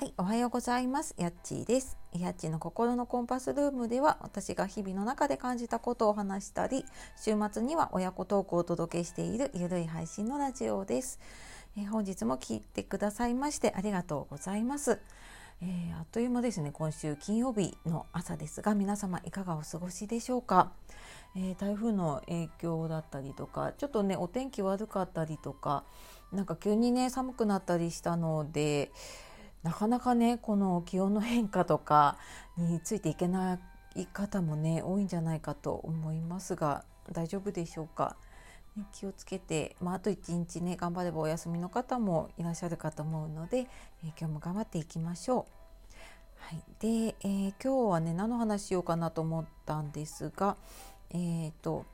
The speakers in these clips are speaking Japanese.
はい、おはようございます。やっちーです。やっちーの心のコンパスルームでは、私が日々の中で感じたことを話したり、週末には親子トークをお届けしているゆるい配信のラジオです。えー、本日も聞いてくださいましてありがとうございます。えー、あっという間ですね、今週金曜日の朝ですが、皆様いかがお過ごしでしょうか？えー、台風の影響だったりとか、ちょっとね、お天気悪かったりとか、なんか急にね、寒くなったりしたので、なかなかねこの気温の変化とかについていけない方もね多いんじゃないかと思いますが大丈夫でしょうか、ね、気をつけて、まあ、あと一日ね頑張ればお休みの方もいらっしゃるかと思うので、えー、今日も頑張っていきましょう。はい、で、えー、今日はね何の話しようかなと思ったんですがえっ、ー、と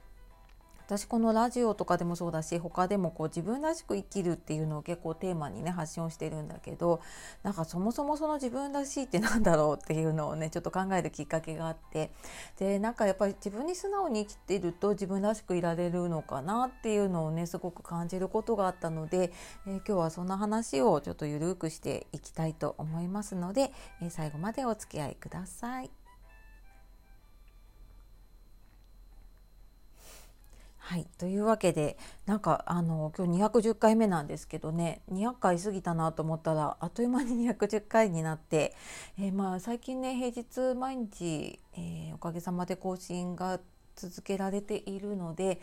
私このラジオとかでもそうだし他でもこう自分らしく生きるっていうのを結構テーマにね発信をしてるんだけどなんかそもそもその自分らしいってなんだろうっていうのをねちょっと考えるきっかけがあってでなんかやっぱり自分に素直に生きてると自分らしくいられるのかなっていうのをねすごく感じることがあったので、えー、今日はそんな話をちょっとゆるくしていきたいと思いますので、えー、最後までお付き合いください。はい、というわけでなんかあの今日210回目なんですけどね200回過ぎたなと思ったらあっという間に210回になって、えー、まあ最近ね平日毎日、えー、おかげさまで更新が続けられているので、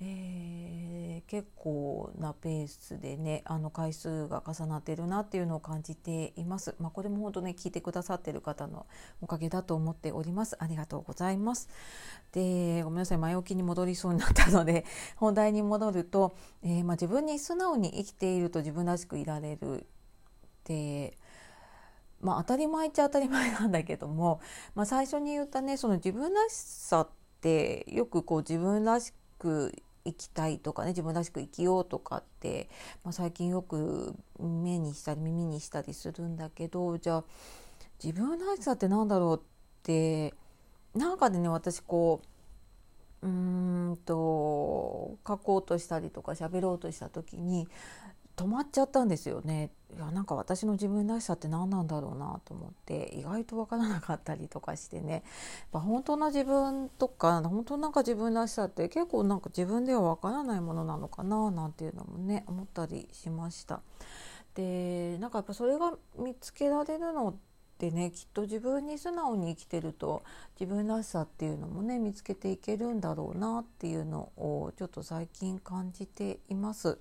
えー、結構なペースでねあの回数が重なってるなっていうのを感じています。まあ、これも本当ね聞いてくださってる方のおかげだと思っております。ありがとうございます。でごめんなさい前置きに戻りそうになったので 本題に戻ると、えー、まあ、自分に素直に生きていると自分らしくいられるでまあ、当たり前っちゃ当たり前なんだけども、まあ、最初に言ったねその自分らしさってよくこう自分らしく生きたいとかね自分らしく生きようとかって、まあ、最近よく目にしたり耳にしたりするんだけどじゃあ自分らしさって何だろうってなんかでね私こううんと書こうとしたりとか喋ろうとした時に止まっちゃったんですよね。いやなんか私の自分らしさって何なんだろうなと思って意外と分からなかったりとかしてねや本当の自分とか本当なんか自分らしさって結構なんか自分では分からないものなのかななんていうのもね思ったりしました。でなんかやっぱそれが見つけられるのってねきっと自分に素直に生きてると自分らしさっていうのもね見つけていけるんだろうなっていうのをちょっと最近感じています。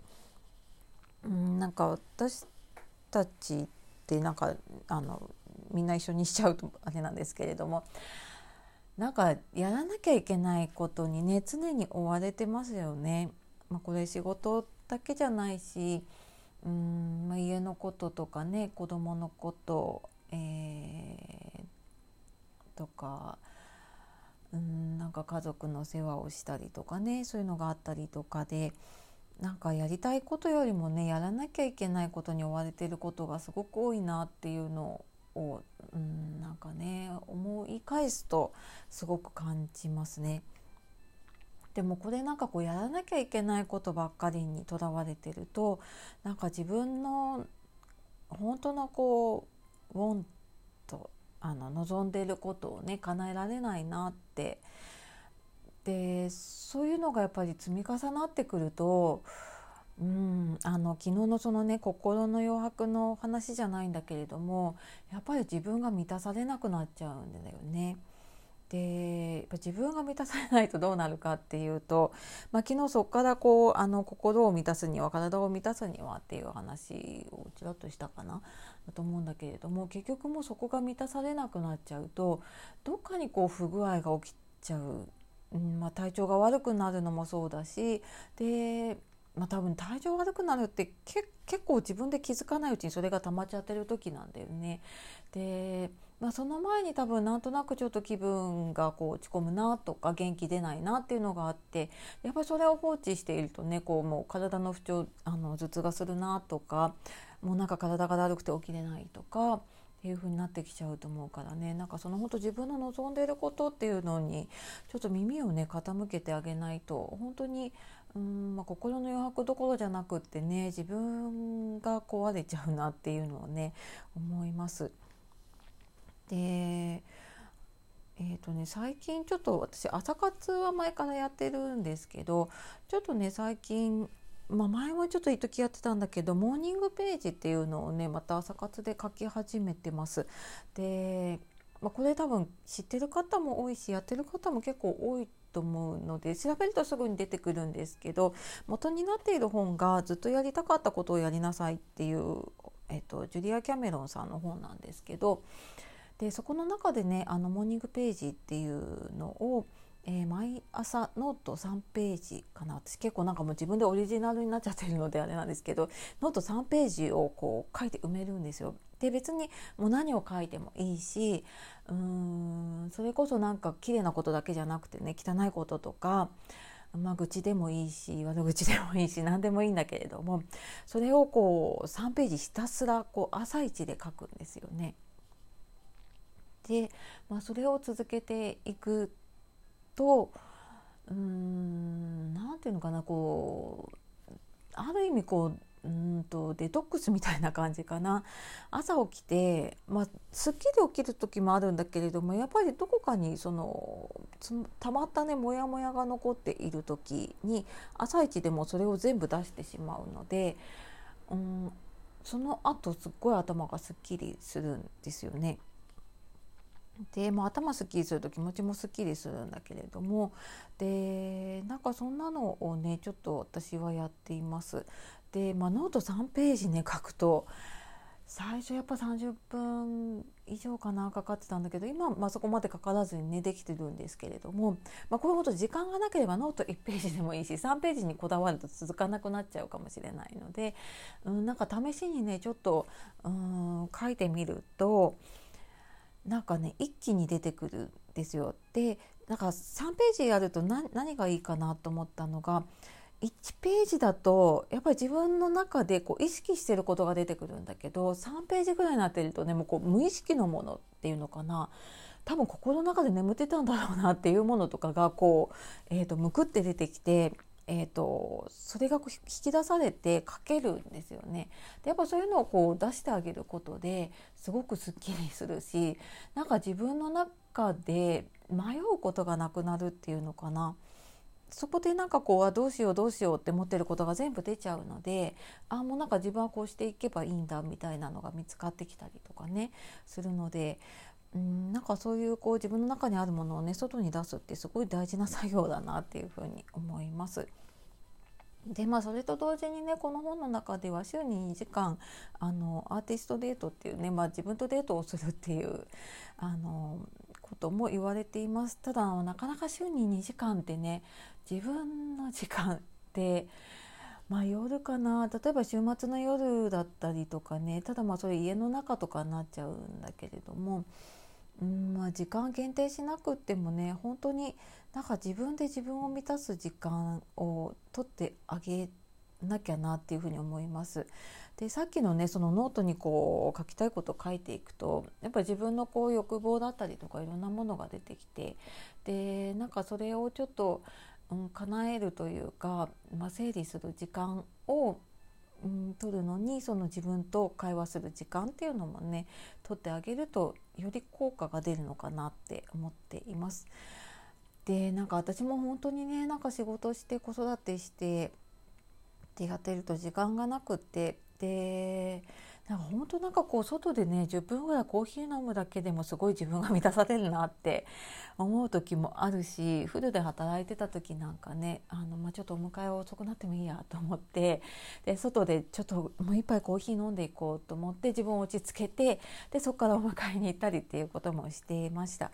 うんなんか私たちってなんかあのみんな一緒にしちゃうとあれなんですけれどもなんかやらなきゃいけないことにね常に追われてますよね。まあ、これ仕事だけじゃないしうん、まあ、家のこととかね子供のこと、えー、とかうんなんか家族の世話をしたりとかねそういうのがあったりとかで。なんかやりたいことよりもねやらなきゃいけないことに追われてることがすごく多いなっていうのを、うん、なんかね思い返すとすごく感じますね。でもこれなんかこうやらなきゃいけないことばっかりにとらわれてるとなんか自分の本当のこうウォンとあの望んでいることをね叶えられないなってでそういうのがやっぱり積み重なってくるとうんあの昨日のそのね心の余白の話じゃないんだけれどもやっぱり自分が満たされなくなっちゃうんだよね。で自分が満たされないとどうなるかっていうと、まあ、昨日そこからこうあの心を満たすには体を満たすにはっていう話をちらっとしたかなと思うんだけれども結局もうそこが満たされなくなっちゃうとどっかにこう不具合が起きちゃううんまあ、体調が悪くなるのもそうだしで、まあ、多分体調悪くなるって結構自分で気づかないうちにそれが溜まっちゃってる時なんだよね。で、まあ、その前に多分なんとなくちょっと気分がこう落ち込むなとか元気出ないなっていうのがあってやっぱりそれを放置しているとねこうもう体の不調あの頭痛がするなとかもうなんか体がだるくて起きれないとか。っていう風になってきちゃうと思うからねなんかその本当自分の望んでいることっていうのにちょっと耳をね傾けてあげないと本当にうんまあ、心の余白どころじゃなくってね自分が壊れちゃうなっていうのをね思います。でえーとね、最近ちょっと私朝活は前からやってるんですけどちょっとね最近まあ、前もちょっと一時やってたんだけどモーニングページっていうのをねまた朝活で書き始めてます。で、まあ、これ多分知ってる方も多いしやってる方も結構多いと思うので調べるとすぐに出てくるんですけど元になっている本がずっとやりたかったことをやりなさいっていう、えっと、ジュリア・キャメロンさんの本なんですけどでそこの中でねあのモーニングページっていうのをえー、毎朝ノート3ページかな私結構なんかもう自分でオリジナルになっちゃってるのであれなんですけどノート3ページをこう書いて埋めるんですよ。で別にもう何を書いてもいいしうーんそれこそなんか綺麗なことだけじゃなくてね汚いこととか、まあ、愚痴でもいいし悪口でもいいし 何でもいいんだけれどもそれをこう3ページひたすらこう朝一で書くんですよね。で、まあ、それを続けていくとうーん何て言うのかなこうある意味こううんとデトックスみたいな感じかな朝起きて、まあ、すっきり起きる時もあるんだけれどもやっぱりどこかにそのたまったねモヤモヤが残っている時に朝一でもそれを全部出してしまうので、うん、その後すっごい頭がすっきりするんですよね。で、まあ、頭すっきりすると気持ちもすっきりするんだけれどもでなんかそんなのをねちょっと私はやっています。で、まあ、ノート3ページね書くと最初やっぱ30分以上かなかかってたんだけど今、まあ、そこまでかからずにねできてるんですけれども、まあ、こういうこと時間がなければノート1ページでもいいし3ページにこだわると続かなくなっちゃうかもしれないので、うん、なんか試しにねちょっとうん書いてみるとなんかね一気に出てくるんですよ。でなんか3ページやると何がいいかなと思ったのが1ページだとやっぱり自分の中でこう意識してることが出てくるんだけど3ページぐらいになってるとねもうこう無意識のものっていうのかな多分心の中で眠ってたんだろうなっていうものとかがこう、えーと、むくって出てきてえーと、それが引き出されて書けるんですよね。でやっぱそういうのをこう出してあげることですごくすっきりするしなんか自分の中で迷うことがなくなるっていうのかな。そこでなんかこうどうしようどうしようって思ってることが全部出ちゃうのであもうなんか自分はこうしていけばいいんだみたいなのが見つかってきたりとかねするのでうんなんかそういうこう自分の中にあるものをね外に出すってすごい大事な作業だなっていうふうに思います。でまあそれと同時にねこの本の中では週に2時間あのアーティストデートっていうね、まあ、自分とデートをするっていうあのことも言われています。ただなかなか週に2時間ってね自分の時間ってまあ夜かな。例えば週末の夜だったりとかね。ただまあそれ家の中とかになっちゃうんだけれどもうんまあ、時間限定しなくってもね本当になんか自分で自分を満たす時間を取ってあげなきゃなっていうふうに思います。でさっきのねそのノートにこう書きたいことを書いていくとやっぱり自分のこう欲望だったりとかいろんなものが出てきてでなんかそれをちょっと、うん、叶えるというか、まあ、整理する時間をうん、取るのにその自分と会話する時間っていうのもね取ってあげるとより効果が出るのかなって思っています。でなんか私も本当にねなんか仕事して子育てしてってやってると時間がなくってでなんか本当なんかこう外でね10分ぐらいコーヒー飲むだけでもすごい自分が満たされるなって思う時もあるしフルで働いてた時なんかねあの、まあ、ちょっとお迎え遅くなってもいいやと思ってで外でちょっともう一杯コーヒー飲んでいこうと思って自分を落ち着けてでそこからお迎えに行ったりっていうこともしていました。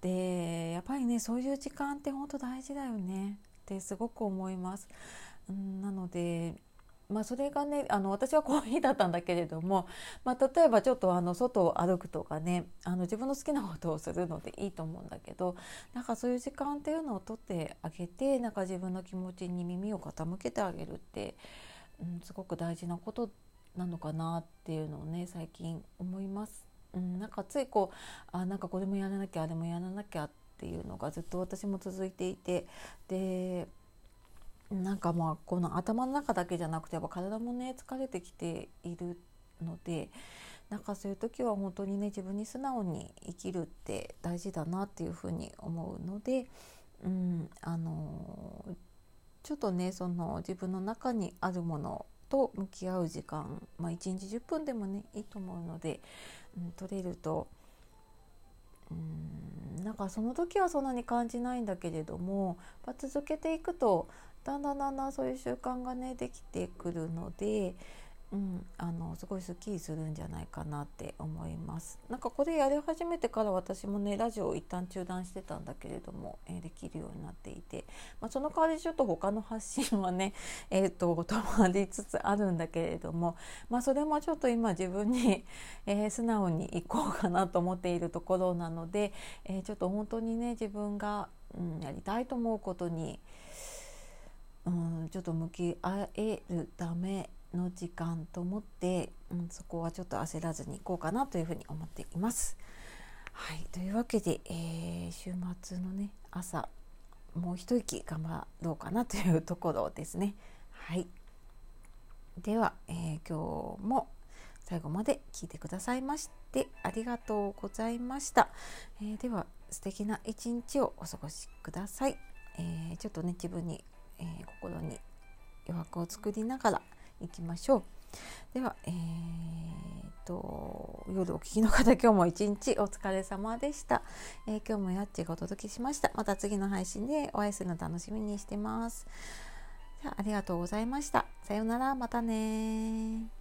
でやっぱりねそういう時間って本当大事だよねってすごく思います。なのでまあ、それがねあの私はコーヒーだったんだけれども、まあ、例えばちょっとあの外を歩くとかねあの自分の好きなことをするのでいいと思うんだけどなんかそういう時間っていうのをとってあげてなんか自分の気持ちに耳を傾けてあげるって、うん、すごく大事なことなのかなっていうのをね最近思います。うん、なんかついこうあなんかこれもやらなきゃあれもやらなきゃっていうのがずっと私も続いていてでなんかまあこの頭の中だけじゃなくてやっぱ体もね疲れてきているのでなんかそういう時は本当にね自分に素直に生きるって大事だなっていうふうに思うので、うん、あのちょっとねその自分の中にあるものと向き合う時間、まあ、1日10分でもねいいと思うので、うん、取れるとうんなんかその時はそんなに感じないんだけれども、まあ、続けていくとだんだんだんだんそういう習慣がねできてくるので、うん、あのすごいスッキリするんじゃないかなって思います。なんかこれやり始めてから私もねラジオを一旦中断してたんだけれども、えー、できるようになっていて、まあ、その代わりちょっと他の発信はね、えーと、止まりつつあるんだけれども、まあ、それもちょっと今自分に、えー、素直にいこうかなと思っているところなので、えー、ちょっと本当にね自分が、うん、やりたいと思うことに、うん、ちょっと向き合えるための時間と思って、うん、そこはちょっと焦らずにいこうかなというふうに思っています。はい、というわけで、えー、週末のね朝もう一息頑張ろうかなというところですね。はい、では、えー、今日も最後まで聞いてくださいましてありがとうございました。えー、では素敵な一日をお過ごしください。えー、ちょっとね自分に、え心に余白を作りながらいきましょう。では、えー、と夜お聞きの方今日も一日お疲れ様でした、えー、今日もやっちがお届けしました。また次の配信でお会いするの楽しみにしてます。じゃあありがとうございました。さようなら。またね